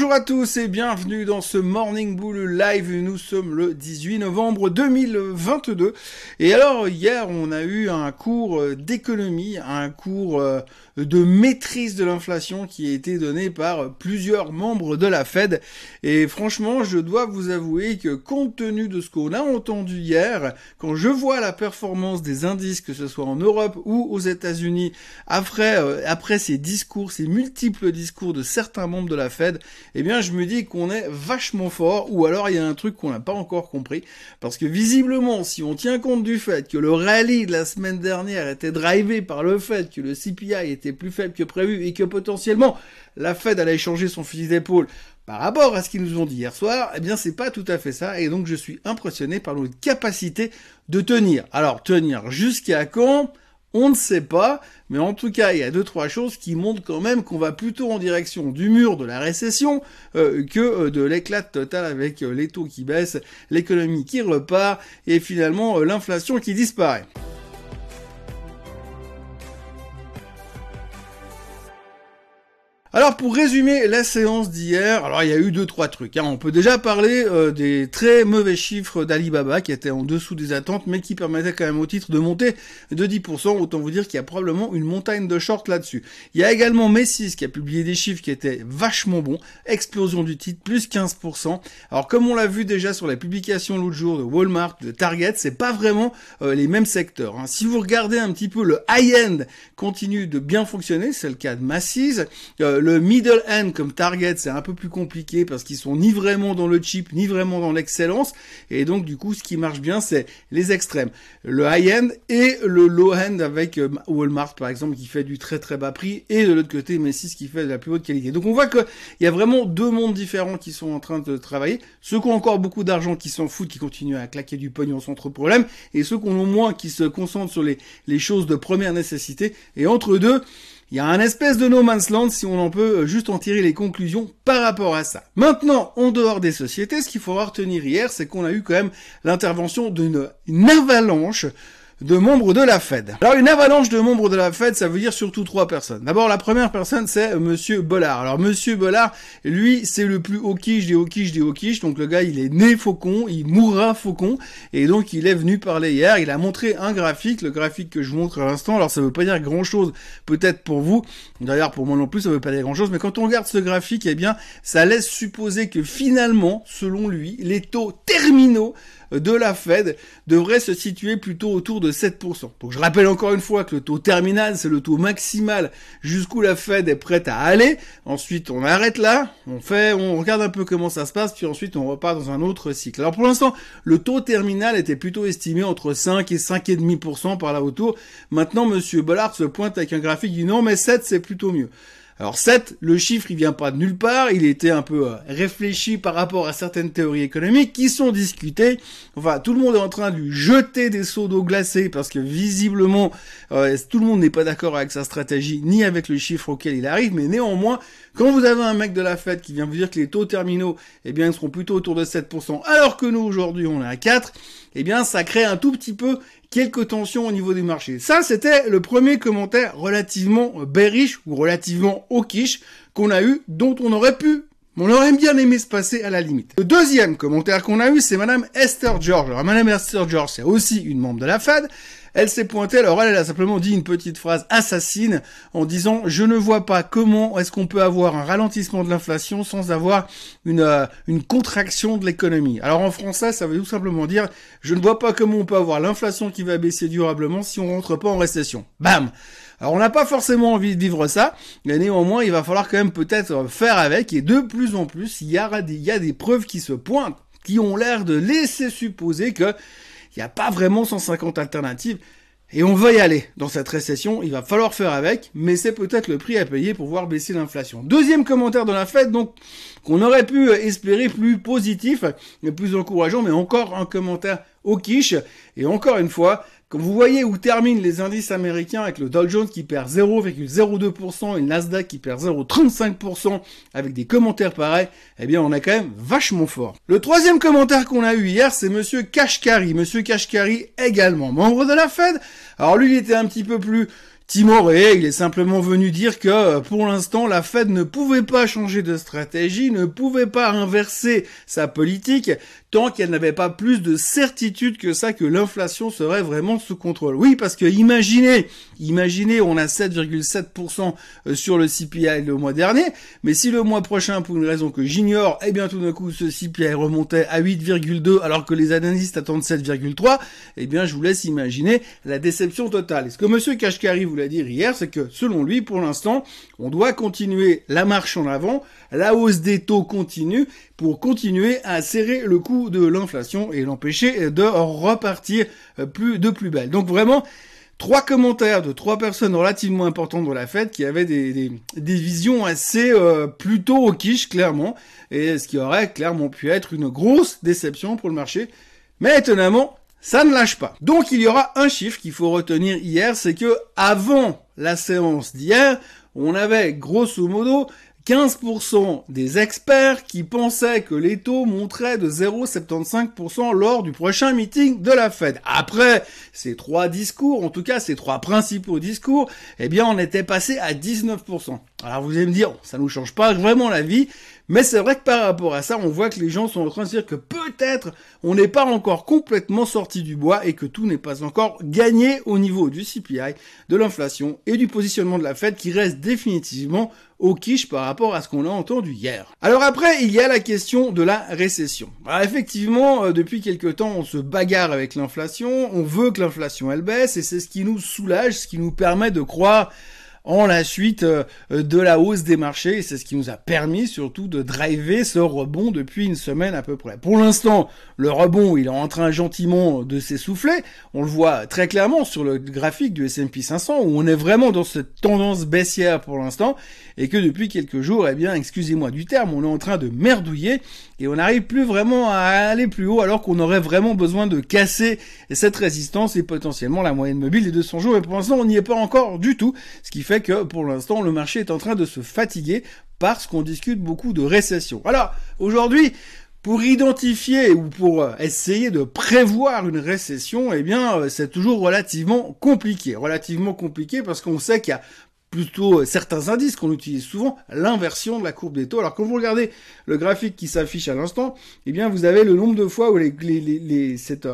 Bonjour à tous et bienvenue dans ce Morning Bull Live. Nous sommes le 18 novembre 2022. Et alors hier on a eu un cours d'économie, un cours euh, de maîtrise de l'inflation qui a été donné par plusieurs membres de la Fed. Et franchement je dois vous avouer que compte tenu de ce qu'on a entendu hier, quand je vois la performance des indices, que ce soit en Europe ou aux États-Unis, après, euh, après ces discours, ces multiples discours de certains membres de la Fed, eh bien je me dis qu'on est vachement fort, ou alors il y a un truc qu'on n'a pas encore compris, parce que visiblement, si on tient compte du fait que le rallye de la semaine dernière était drivé par le fait que le CPI était plus faible que prévu et que potentiellement la Fed allait changer son fusil d'épaule par rapport à ce qu'ils nous ont dit hier soir, eh bien c'est pas tout à fait ça, et donc je suis impressionné par notre capacité de tenir. Alors tenir jusqu'à quand? On ne sait pas, mais en tout cas, il y a deux trois choses qui montrent quand même qu'on va plutôt en direction du mur de la récession euh, que euh, de l'éclat total avec euh, les taux qui baissent, l'économie qui repart et finalement l'inflation qui disparaît. Alors pour résumer la séance d'hier, alors il y a eu deux trois trucs. Hein. On peut déjà parler euh, des très mauvais chiffres d'Alibaba qui étaient en dessous des attentes, mais qui permettaient quand même au titre de monter de 10%. Autant vous dire qu'il y a probablement une montagne de short là-dessus. Il y a également Messis qui a publié des chiffres qui étaient vachement bons. Explosion du titre, plus 15%. Alors comme on l'a vu déjà sur la publication l'autre jour de Walmart, de Target, c'est pas vraiment euh, les mêmes secteurs. Hein. Si vous regardez un petit peu le high-end continue de bien fonctionner, c'est le cas de Macy's. Euh, middle end comme target, c'est un peu plus compliqué parce qu'ils sont ni vraiment dans le cheap, ni vraiment dans l'excellence. Et donc, du coup, ce qui marche bien, c'est les extrêmes. Le high end et le low end avec euh, Walmart, par exemple, qui fait du très très bas prix et de l'autre côté, Macy's qui fait de la plus haute qualité. Donc, on voit qu'il y a vraiment deux mondes différents qui sont en train de travailler. Ceux qui ont encore beaucoup d'argent, qui s'en foutent, qui continuent à claquer du pognon sans trop de problème. Et ceux qui ont moins, qui se concentrent sur les, les choses de première nécessité. Et entre deux, il y a un espèce de no man's land si on en peut euh, juste en tirer les conclusions par rapport à ça. Maintenant, en dehors des sociétés, ce qu'il faudra retenir hier, c'est qu'on a eu quand même l'intervention d'une avalanche de membres de la Fed. Alors une avalanche de membres de la Fed, ça veut dire surtout trois personnes. D'abord la première personne c'est Monsieur Bollard. Alors Monsieur Bollard, lui c'est le plus hawkish des hawkish des hawkish. Donc le gars il est né faucon, il mourra faucon et donc il est venu parler hier. Il a montré un graphique, le graphique que je vous montre à l'instant. Alors ça veut pas dire grand chose peut-être pour vous. D'ailleurs pour moi non plus ça veut pas dire grand chose. Mais quand on regarde ce graphique, eh bien ça laisse supposer que finalement, selon lui, les taux terminaux de la Fed devrait se situer plutôt autour de 7%. Donc je rappelle encore une fois que le taux terminal, c'est le taux maximal jusqu'où la Fed est prête à aller. Ensuite, on arrête là, on fait, on regarde un peu comment ça se passe, puis ensuite on repart dans un autre cycle. Alors pour l'instant, le taux terminal était plutôt estimé entre 5 et 5,5% par là autour. Maintenant, monsieur Bollard se pointe avec un graphique, dit non, mais 7, c'est plutôt mieux. Alors 7, le chiffre il vient pas de nulle part, il était un peu euh, réfléchi par rapport à certaines théories économiques qui sont discutées. Enfin, tout le monde est en train de lui jeter des seaux d'eau glacée parce que visiblement euh, tout le monde n'est pas d'accord avec sa stratégie ni avec le chiffre auquel il arrive, mais néanmoins, quand vous avez un mec de la fête qui vient vous dire que les taux terminaux, eh bien, ils seront plutôt autour de 7%, alors que nous aujourd'hui on est à 4, eh bien, ça crée un tout petit peu quelques tensions au niveau du marché. Ça, c'était le premier commentaire relativement bearish ou relativement hawkish qu'on a eu, dont on aurait pu on aurait bien aimé se passer à la limite. Le deuxième commentaire qu'on a eu, c'est Madame Esther George. Alors Madame Esther George, c'est aussi une membre de la Fed. Elle s'est pointée, alors elle, a simplement dit une petite phrase assassine en disant je ne vois pas comment est-ce qu'on peut avoir un ralentissement de l'inflation sans avoir une, euh, une contraction de l'économie. Alors en français, ça veut tout simplement dire je ne vois pas comment on peut avoir l'inflation qui va baisser durablement si on rentre pas en récession. Bam alors on n'a pas forcément envie de vivre ça, mais néanmoins il va falloir quand même peut-être faire avec, et de plus en plus, il y, a des, il y a des preuves qui se pointent, qui ont l'air de laisser supposer que il n'y a pas vraiment 150 alternatives. Et on va y aller dans cette récession, il va falloir faire avec, mais c'est peut-être le prix à payer pour voir baisser l'inflation. Deuxième commentaire de la fête, donc, qu'on aurait pu espérer plus positif et plus encourageant, mais encore un commentaire au quiche. Et encore une fois, quand vous voyez où terminent les indices américains avec le Dow Jones qui perd 0,02% et le Nasdaq qui perd 0,35% avec des commentaires pareils, eh bien on est quand même vachement fort. Le troisième commentaire qu'on a eu hier, c'est monsieur Kashkari. Monsieur Kashkari également membre de la Fed. Alors lui, il était un petit peu plus timoré, il est simplement venu dire que euh, pour l'instant la Fed ne pouvait pas changer de stratégie, ne pouvait pas inverser sa politique tant qu'elle n'avait pas plus de certitude que ça que l'inflation serait vraiment sous contrôle. Oui, parce que imaginez, imaginez, on a 7,7% euh, sur le CPI le mois dernier, mais si le mois prochain, pour une raison que j'ignore, eh bien tout d'un coup ce CPI remontait à 8,2 alors que les analystes attendent 7,3, eh bien je vous laisse imaginer la déception totale. Et ce que monsieur Kashkari voulait dire hier, c'est que selon lui, pour l'instant, on doit continuer la marche en avant, la hausse des taux continue pour continuer à serrer le coup de l'inflation et l'empêcher de repartir plus de plus belle. Donc vraiment, trois commentaires de trois personnes relativement importantes dans la fête qui avaient des, visions assez euh, plutôt au quiche, clairement, et ce qui aurait clairement pu être une grosse déception pour le marché. Mais étonnamment, ça ne lâche pas. Donc il y aura un chiffre qu'il faut retenir hier, c'est que avant la séance d'hier, on avait grosso modo 15% des experts qui pensaient que les taux monteraient de 0,75% lors du prochain meeting de la Fed. Après ces trois discours, en tout cas ces trois principaux discours, eh bien on était passé à 19%. Alors vous allez me dire, ça nous change pas vraiment la vie, mais c'est vrai que par rapport à ça, on voit que les gens sont en train de se dire que peut-être on n'est pas encore complètement sorti du bois et que tout n'est pas encore gagné au niveau du CPI, de l'inflation et du positionnement de la Fed qui reste définitivement au quiche par rapport à ce qu'on a entendu hier. Alors après, il y a la question de la récession. Alors effectivement, euh, depuis quelque temps, on se bagarre avec l'inflation, on veut que l'inflation elle baisse et c'est ce qui nous soulage, ce qui nous permet de croire en la suite euh, de la hausse des marchés. Et c'est ce qui nous a permis surtout de driver ce rebond depuis une semaine à peu près. Pour l'instant, le rebond, il est en train gentiment de s'essouffler. On le voit très clairement sur le graphique du S&P 500 où on est vraiment dans cette tendance baissière pour l'instant et que depuis quelques jours, eh bien, excusez-moi du terme, on est en train de merdouiller et on n'arrive plus vraiment à aller plus haut alors qu'on aurait vraiment besoin de casser cette résistance et potentiellement la moyenne mobile des 200 jours. Et pour l'instant, on n'y est pas encore du tout, ce qui fait que pour l'instant, le marché est en train de se fatiguer parce qu'on discute beaucoup de récession. Alors, aujourd'hui, pour identifier ou pour euh, essayer de prévoir une récession, eh bien, euh, c'est toujours relativement compliqué. Relativement compliqué parce qu'on sait qu'il y a plutôt euh, certains indices qu'on utilise souvent, l'inversion de la courbe des taux. Alors quand vous regardez le graphique qui s'affiche à l'instant, eh bien vous avez le nombre de fois où les, cette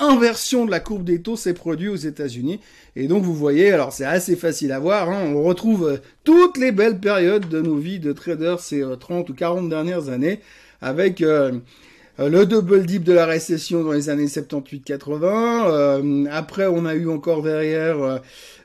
inversion de la courbe des taux s'est produite aux États-Unis. Et donc vous voyez, alors c'est assez facile à voir, hein, on retrouve euh, toutes les belles périodes de nos vies de traders ces 30 ou 40 dernières années, avec le double dip de la récession dans les années 78-80. après, on a eu encore derrière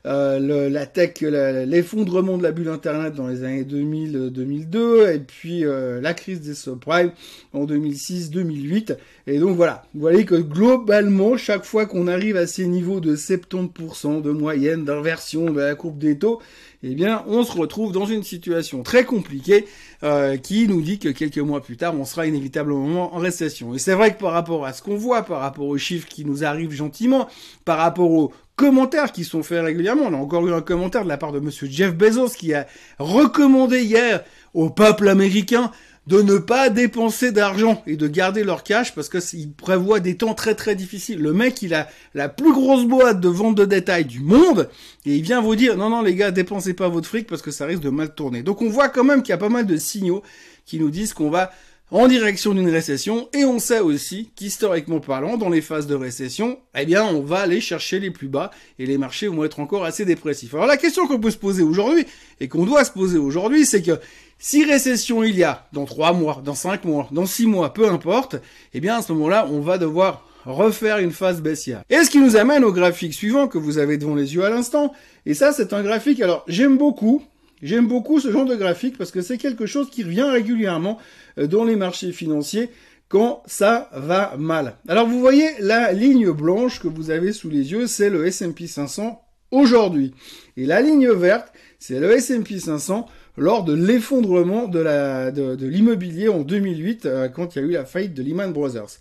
euh, tech, l'effondrement de la bulle Internet dans les années 2000-2002, et puis euh, la crise des subprimes en 2006-2008. Et donc voilà, vous voyez que globalement, chaque fois qu'on arrive à ces niveaux de 70% de moyenne d'inversion de la courbe des taux, eh bien, on se retrouve dans une situation très compliquée euh, qui nous dit que quelques mois plus tard, on sera inévitablement en récession. Et c'est vrai que par rapport à ce qu'on voit, par rapport aux chiffres qui nous arrivent gentiment, par rapport aux commentaires qui sont faits régulièrement. On a encore eu un commentaire de la part de monsieur Jeff Bezos qui a recommandé hier au peuple américain de ne pas dépenser d'argent et de garder leur cash parce que il prévoit des temps très très difficiles. Le mec, il a la plus grosse boîte de vente de détail du monde et il vient vous dire non non les gars, dépensez pas votre fric parce que ça risque de mal tourner. Donc on voit quand même qu'il y a pas mal de signaux qui nous disent qu'on va en direction d'une récession et on sait aussi qu'historiquement parlant, dans les phases de récession, eh bien, on va aller chercher les plus bas et les marchés vont être encore assez dépressifs. Alors la question qu'on peut se poser aujourd'hui et qu'on doit se poser aujourd'hui, c'est que si récession il y a dans trois mois, dans cinq mois, dans six mois, peu importe, eh bien à ce moment-là, on va devoir refaire une phase baissière. Et ce qui nous amène au graphique suivant que vous avez devant les yeux à l'instant. Et ça, c'est un graphique, alors j'aime beaucoup, J'aime beaucoup ce genre de graphique parce que c'est quelque chose qui revient régulièrement euh, dans les marchés financiers quand ça va mal. Alors vous voyez la ligne blanche que vous avez sous les yeux, c'est le S&P 500 aujourd'hui. Et la ligne verte, c'est le S&P 500 lors de l'effondrement de l'immobilier en 2008 euh, quand il y a eu la faillite de Lehman Brothers.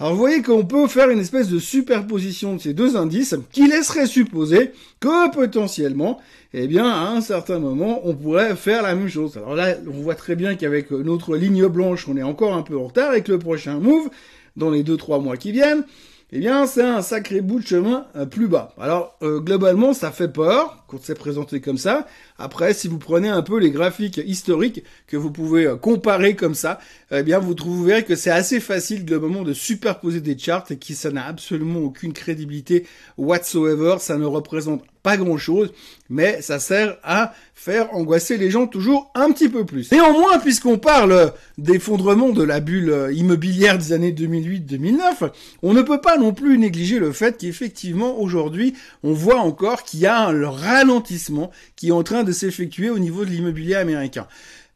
Alors vous voyez qu'on peut faire une espèce de superposition de ces deux indices qui laisserait supposer que potentiellement, eh bien, à un certain moment, on pourrait faire la même chose. Alors là, on voit très bien qu'avec notre ligne blanche, on est encore un peu en retard avec le prochain move dans les deux trois mois qui viennent. eh bien c'est un sacré bout de chemin euh, plus bas. Alors euh, globalement ça fait peur quand c'est présenté comme ça. Après si vous prenez un peu les graphiques historiques que vous pouvez euh, comparer comme ça, eh bien vous trouverez que c'est assez facile globalement de superposer des charts et que ça n'a absolument aucune crédibilité whatsoever, ça ne représente pas grand chose, mais ça sert à faire angoisser les gens toujours un petit peu plus. Néanmoins, puisqu'on parle d'effondrement de la bulle immobilière des années 2008-2009, on ne peut pas non plus négliger le fait qu'effectivement aujourd'hui, on voit encore qu'il y a un ralentissement qui est en train de s'effectuer au niveau de l'immobilier américain.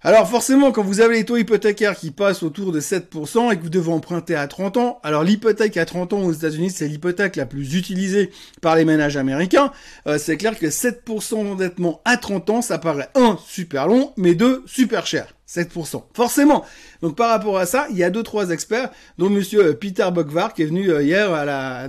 Alors forcément, quand vous avez les taux hypothécaires qui passent autour de 7% et que vous devez emprunter à 30 ans, alors l'hypothèque à 30 ans aux États-Unis, c'est l'hypothèque la plus utilisée par les ménages américains, euh, c'est clair que 7% d'endettement à 30 ans, ça paraît un super long, mais deux super cher. 7%. Forcément. Donc par rapport à ça, il y a deux trois experts, dont Monsieur euh, Peter Bogvar qui est venu euh, hier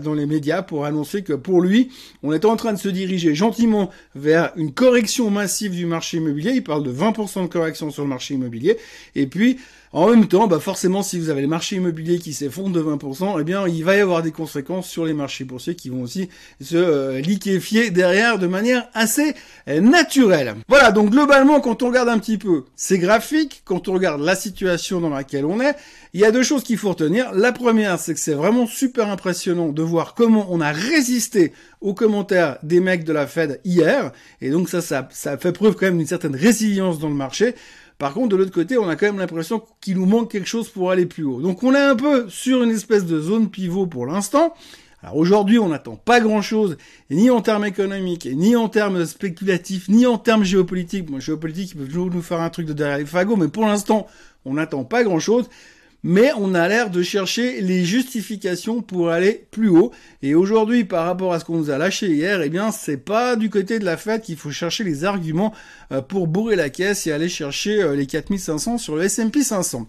dans les médias pour annoncer que pour lui, on est en train de se diriger gentiment vers une correction massive du marché immobilier. Il parle de 20% de correction sur le marché immobilier. Et puis en même temps, bah forcément, si vous avez les marchés immobiliers qui s'effondrent de 20%, eh bien, il va y avoir des conséquences sur les marchés boursiers qui vont aussi se euh, liquéfier derrière de manière assez euh, naturelle. Voilà, donc globalement, quand on regarde un petit peu ces graphiques, quand on regarde la situation dans laquelle on est, il y a deux choses qu'il faut retenir. La première, c'est que c'est vraiment super impressionnant de voir comment on a résisté aux commentaires des mecs de la Fed hier. Et donc ça, ça, ça fait preuve quand même d'une certaine résilience dans le marché. Par contre, de l'autre côté, on a quand même l'impression qu'il nous manque quelque chose pour aller plus haut. Donc on est un peu sur une espèce de zone pivot pour l'instant. Alors aujourd'hui, on n'attend pas grand-chose, ni en termes économiques, ni en termes spéculatifs, ni en termes géopolitiques. Bon, géopolitique, ils peuvent toujours nous faire un truc de derrière les fagots, mais pour l'instant, on n'attend pas grand-chose mais on a l'air de chercher les justifications pour aller plus haut. Et aujourd'hui, par rapport à ce qu'on nous a lâché hier, eh bien, c'est pas du côté de la fête qu'il faut chercher les arguments euh, pour bourrer la caisse et aller chercher euh, les 4500 sur le S&P 500.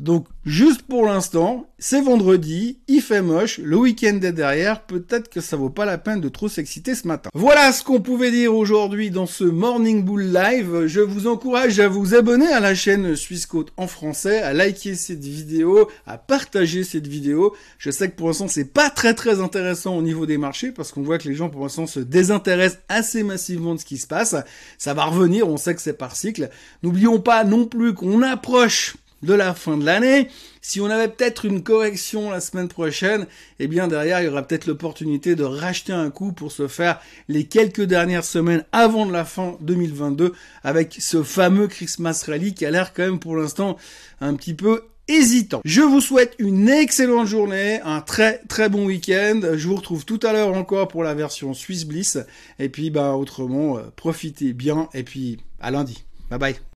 Donc juste pour l'instant, c'est vendredi, il fait moche, le week-end est derrière, peut-être que ça vaut pas la peine de trop s'exciter ce matin. Voilà ce qu'on pouvait dire aujourd'hui dans ce Morning Bull Live. Je vous encourage à vous abonner à la chaîne Suisse Côte en français, à liker cette vidéo, à partager cette vidéo. Je sais que pour l'instant c'est pas très très intéressant au niveau des marchés parce qu'on voit que les gens pour l'instant se désintéressent assez massivement de ce qui se passe. Ça va revenir, on sait que c'est par cycle. N'oublions pas non plus qu'on approche de la fin de l'année. Si on avait peut-être une correction la semaine prochaine, eh bien derrière, il y aura peut-être l'opportunité de racheter un coup pour se faire les quelques dernières semaines avant de la fin 2022 avec ce fameux Christmas Rally qui a l'air quand même pour l'instant un petit peu hésitant. Je vous souhaite une excellente journée, un très très bon week-end. Je vous retrouve tout à l'heure encore pour la version Swiss Bliss. Et puis bah autrement, euh, profitez bien et puis à lundi. Bye bye.